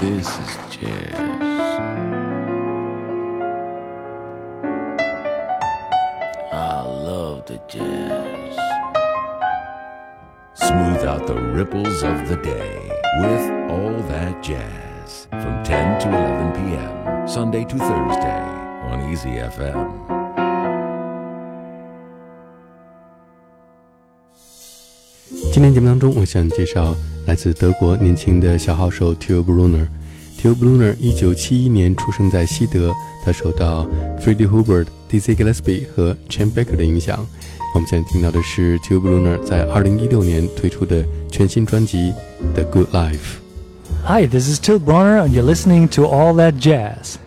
This is jazz. I love the jazz. Smooth out the ripples of the day with all that jazz from 10 to 11 p.m. Sunday to Thursday on Easy FM. 今天节目当中，我向你介绍 来自德国年轻的小号手 t i l b r u n n e r。t i l b r u n n e r 一九七一年出生在西德，他受到 Freddie Hubbard、Dizzy Gillespie 和 Chet Baker 的影响。我们现在听到的是 t i l b r u n n e r 在二零一六年推出的全新专辑《The Good Life》。Hi, this is Till Bronner, and you're listening to All That Jazz.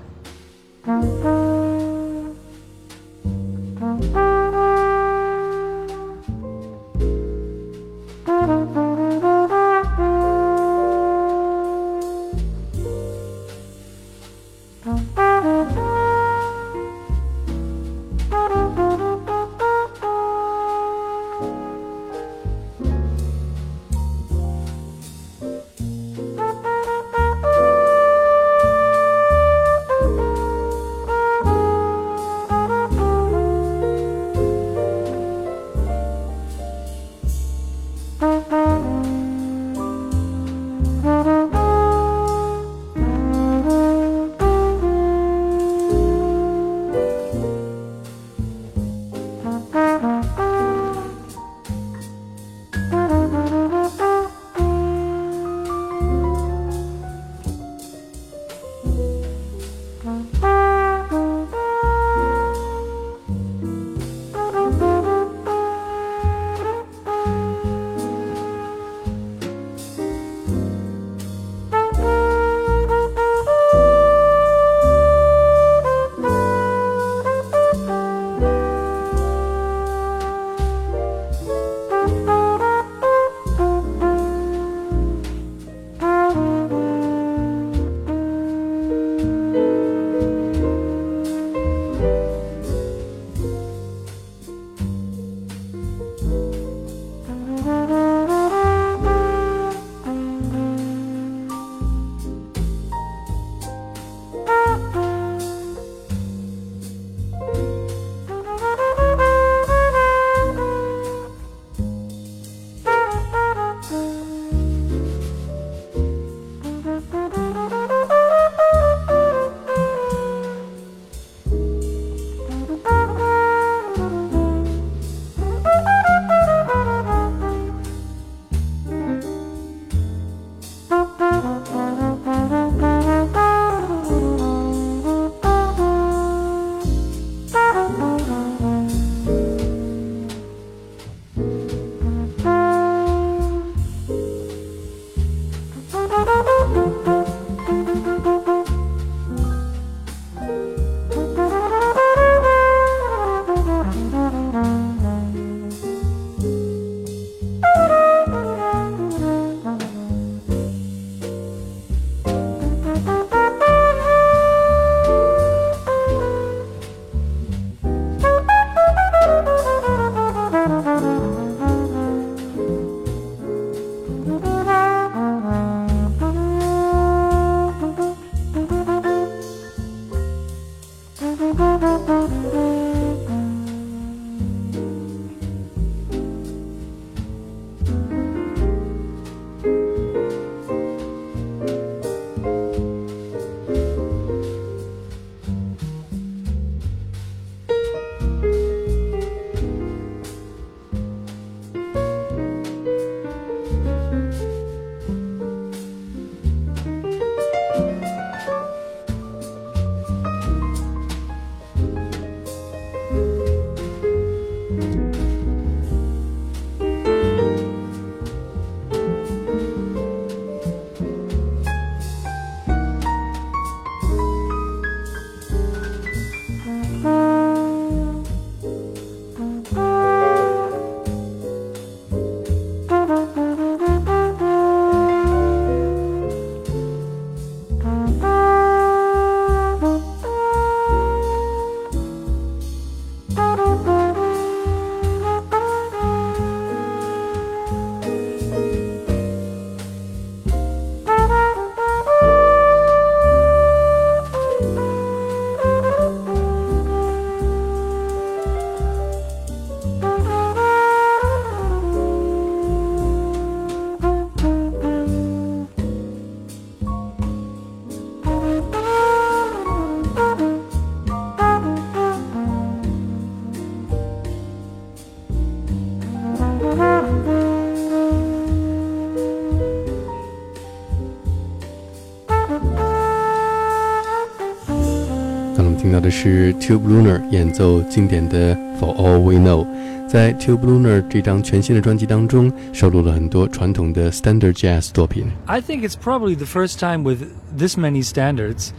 到的是 Till Bronner 演奏经典的 For All We Know。在 Till Bronner 这张全新的专辑当中，收录了很多传统的 standard jazz 作品。I think it's probably the first time with this many standards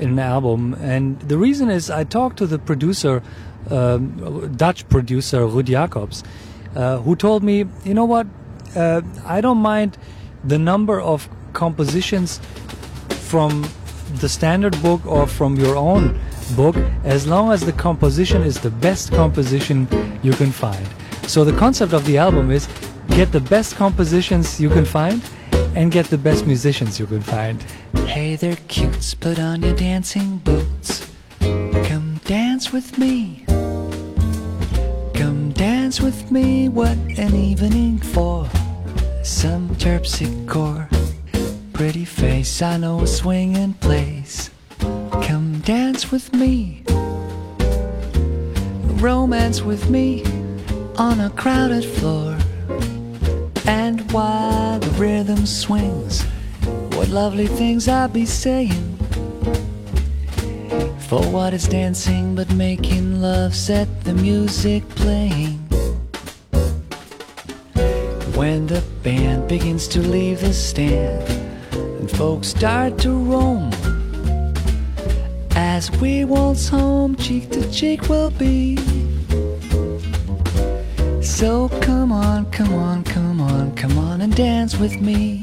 in an album, and the reason is I talked to the producer, uh, Dutch producer Ruud Jacobs, uh, who told me, you know what, uh, I don't mind the number of compositions from the standard book or from your own book as long as the composition is the best composition you can find. So the concept of the album is get the best compositions you can find and get the best musicians you can find. Hey there, cutes, put on your dancing boots. Come dance with me. Come dance with me. What an evening for some terpsichore. Pretty face, I know a swinging place. Dance with me. Romance with me on a crowded floor. And while the rhythm swings, what lovely things I'll be saying. For what is dancing but making love? Set the music playing. When the band begins to leave the stand and folks start to roam, as we waltz home, cheek to cheek we'll be. So come on, come on, come on, come on and dance with me.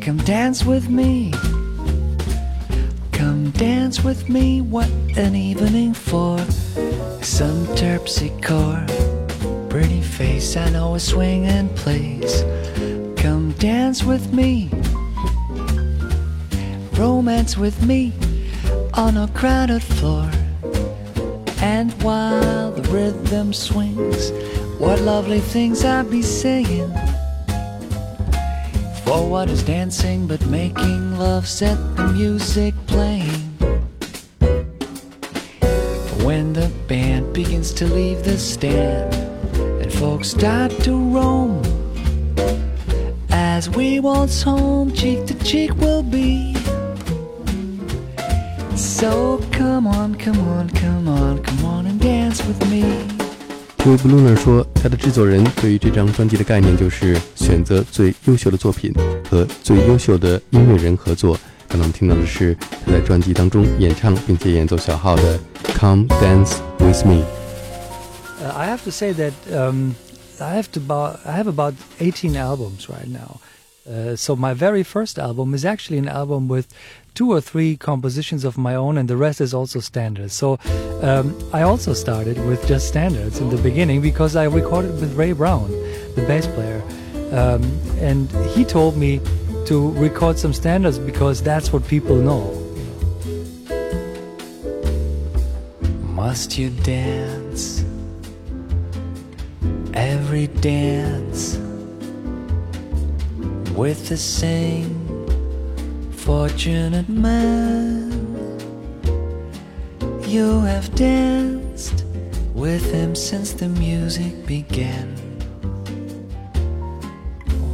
Come dance with me. Come dance with me. What an evening for some terpsichore. Pretty face, I know a swinging place. Come dance with me. Romance with me on a crowded floor. And while the rhythm swings, what lovely things I'd be saying. For what is dancing but making love? Set the music playing. When the band begins to leave the stand and folks start to roam, as we waltz home, cheek to cheek we'll be. So come on, come on, come on, come on and dance with me. Till Bronner 说，他的制作人对于这张专辑的概念就是选择最优秀的作品和最优秀的音乐人合作。刚刚我们听到的是他在专辑当中演唱并且演奏小号的《Come Dance With Me》。I have to say that um, I have to about, I have about 18 albums right now. Uh, so my very first album is actually an album with two or three compositions of my own, and the rest is also standards. So um, I also started with just standards in the beginning because I recorded with Ray Brown, the bass player, um, and he told me to record some standards because that's what people know. Must you dance every dance with the same fortunate man? You have danced with him since the music began.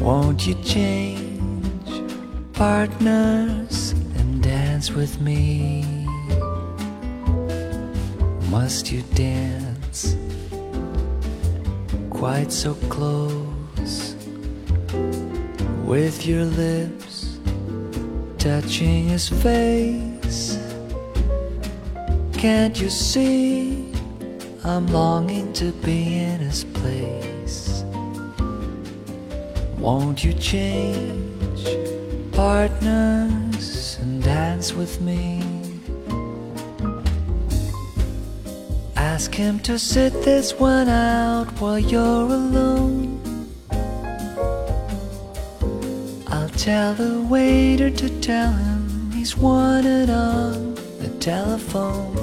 Won't you change partners and dance with me? Must you dance quite so close with your lips touching his face? Can't you see I'm longing to be in his place? Won't you change partners and dance with me? Ask him to sit this one out while you're alone. Tell the waiter to tell him he's wanted on the telephone.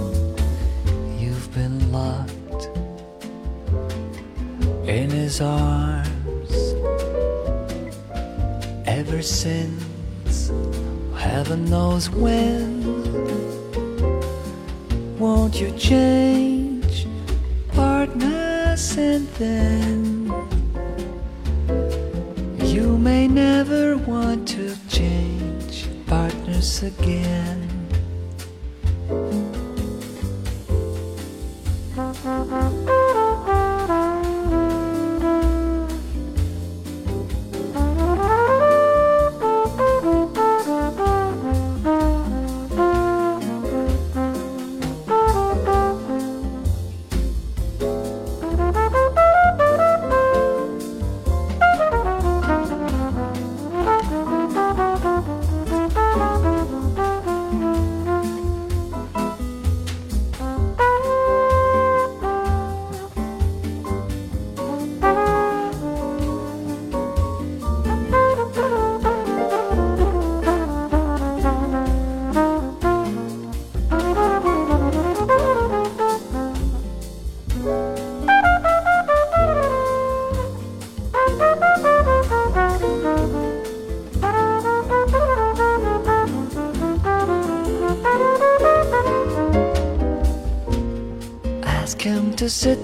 You've been locked in his arms ever since heaven knows when. Won't you change partners and then want to change partners again.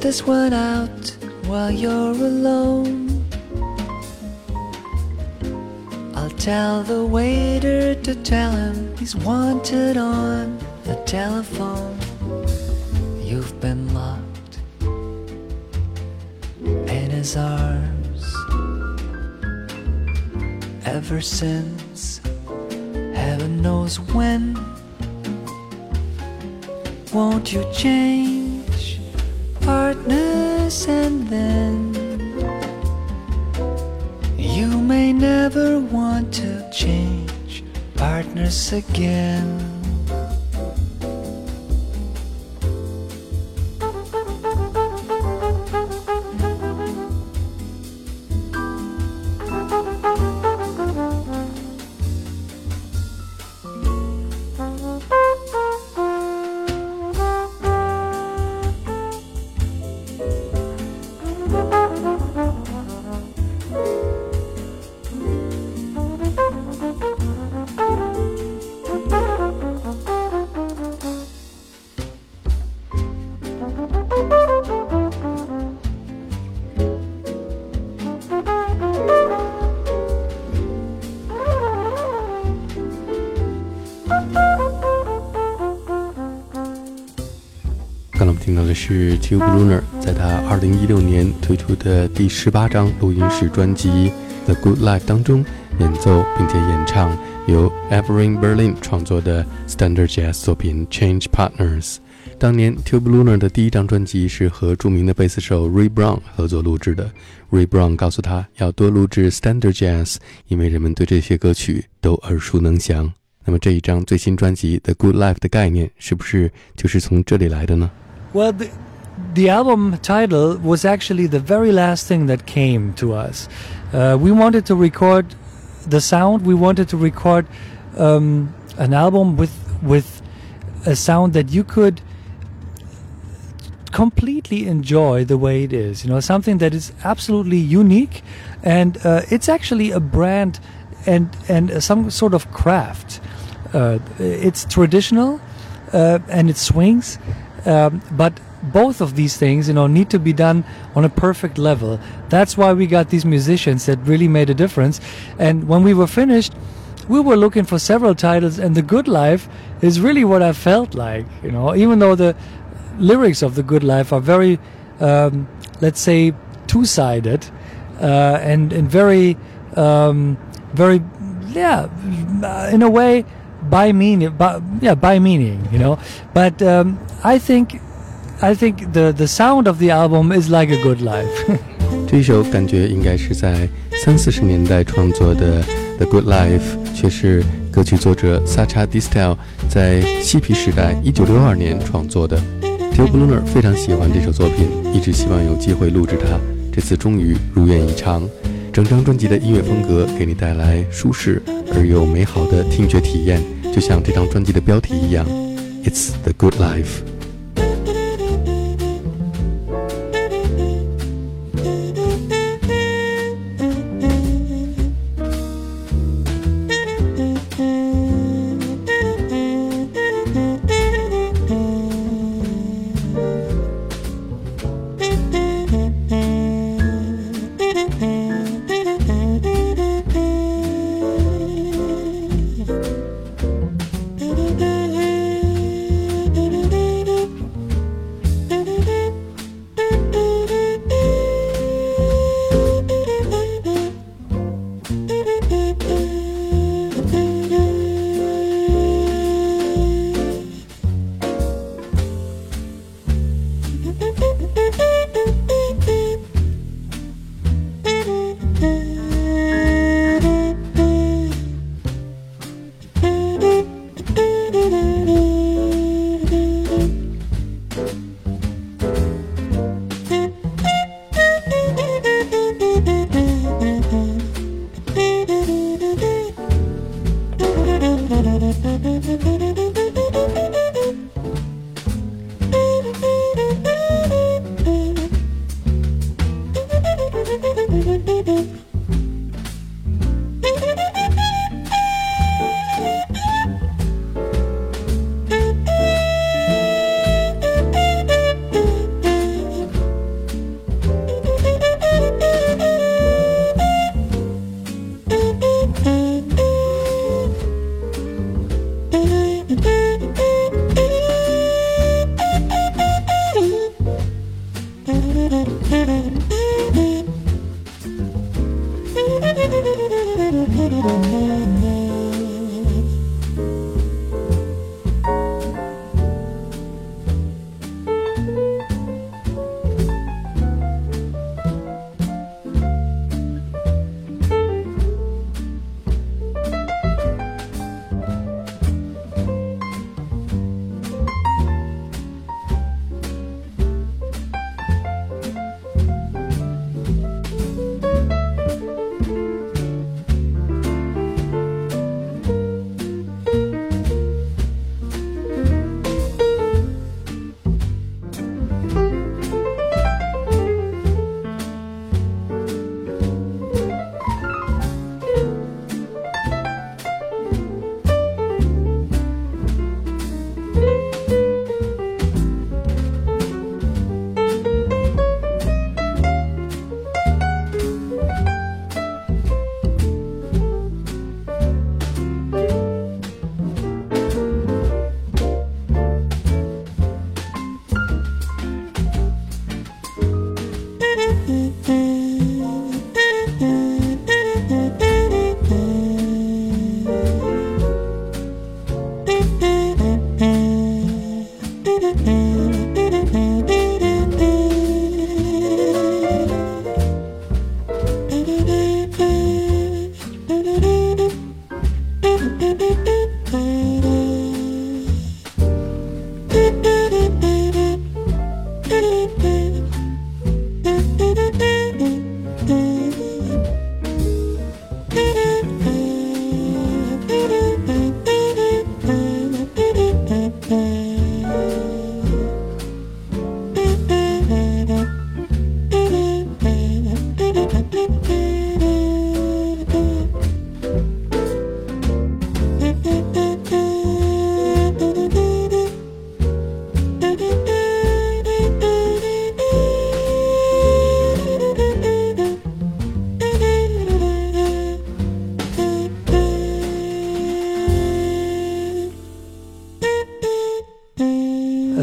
This one out while you're alone. I'll tell the waiter to tell him he's wanted on the telephone. You've been locked in his arms ever since heaven knows when. Won't you change partners and then you may never want to change partners again? 的是 Tube Lunar 在他2016年推出的第十八张录音室专辑《The Good Life》当中演奏并且演唱由 Everin Berlin 创作的 Standard Jazz 作品《Change Partners》。当年 Tube Lunar 的第一张专辑是和著名的贝斯手 Ray Brown 合作录制的。Ray Brown 告诉他要多录制 Standard Jazz，因为人们对这些歌曲都耳熟能详。那么这一张最新专辑《The Good Life》的概念是不是就是从这里来的呢？Well, the the album title was actually the very last thing that came to us. Uh, we wanted to record the sound. We wanted to record um, an album with with a sound that you could completely enjoy the way it is. You know, something that is absolutely unique, and uh, it's actually a brand and and some sort of craft. Uh, it's traditional uh, and it swings, um, but both of these things, you know, need to be done on a perfect level. That's why we got these musicians that really made a difference. And when we were finished, we were looking for several titles, and The Good Life is really what I felt like, you know, even though the lyrics of The Good Life are very, um, let's say, two sided uh, and, and very, um, very, yeah, in a way, by meaning, by, yeah, by meaning, you know. But um, I think I think the the sound of the album is like a good life 这一首感觉应该是在三四十年代创作的《The Good Life》，却是歌曲作者 Sacha Distel 在嬉皮时代一九六二年创作的。Theo Bluner 非常喜欢这首作品，一直希望有机会录制它，这次终于如愿以偿。整张专辑的音乐风格给你带来舒适而又美好的听觉体验，就像这张专辑的标题一样，It's the Good Life。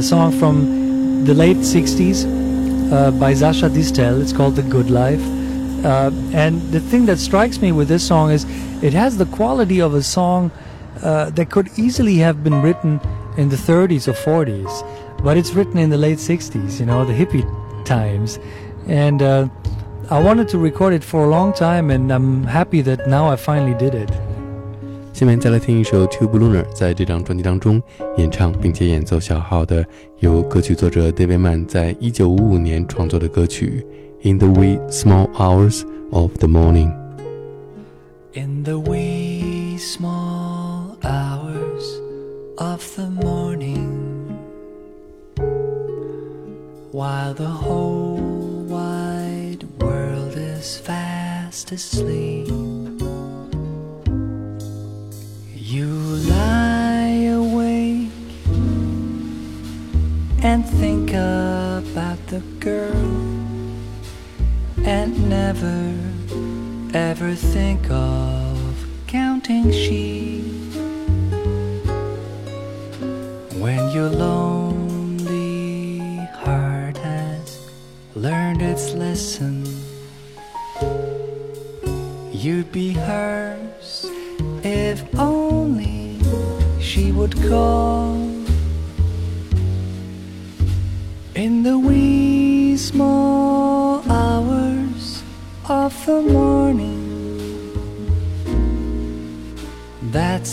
Song from the late 60s uh, by Sacha Distel. It's called The Good Life. Uh, and the thing that strikes me with this song is it has the quality of a song uh, that could easily have been written in the 30s or 40s, but it's written in the late 60s, you know, the hippie times. And uh, I wanted to record it for a long time, and I'm happy that now I finally did it. 下面再来听一首 Till Bronner 在这张专辑当中演唱并且演奏小号的，由歌曲作者 David Mann the Wee Small Hours of the Morning》。In the wee small hours of the morning, while the whole wide world is fast asleep. And think about the girl and never ever think of counting sheep. When your lonely heart has learned its lesson you'd be hers if only she would call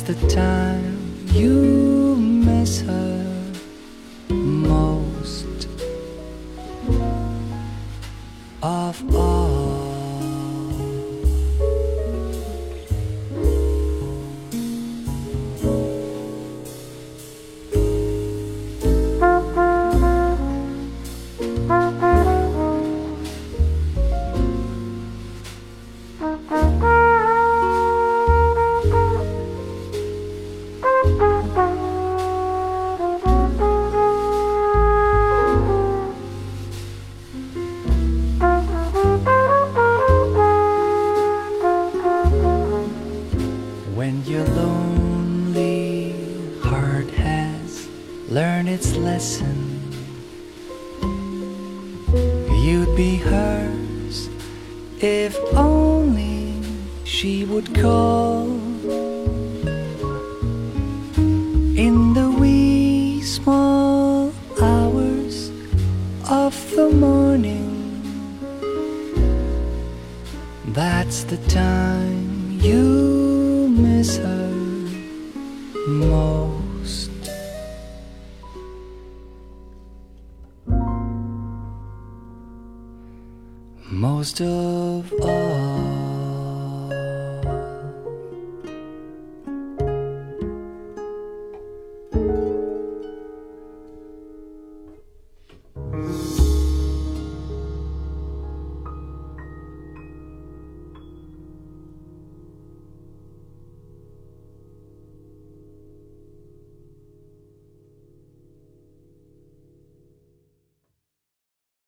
the time you miss her the time you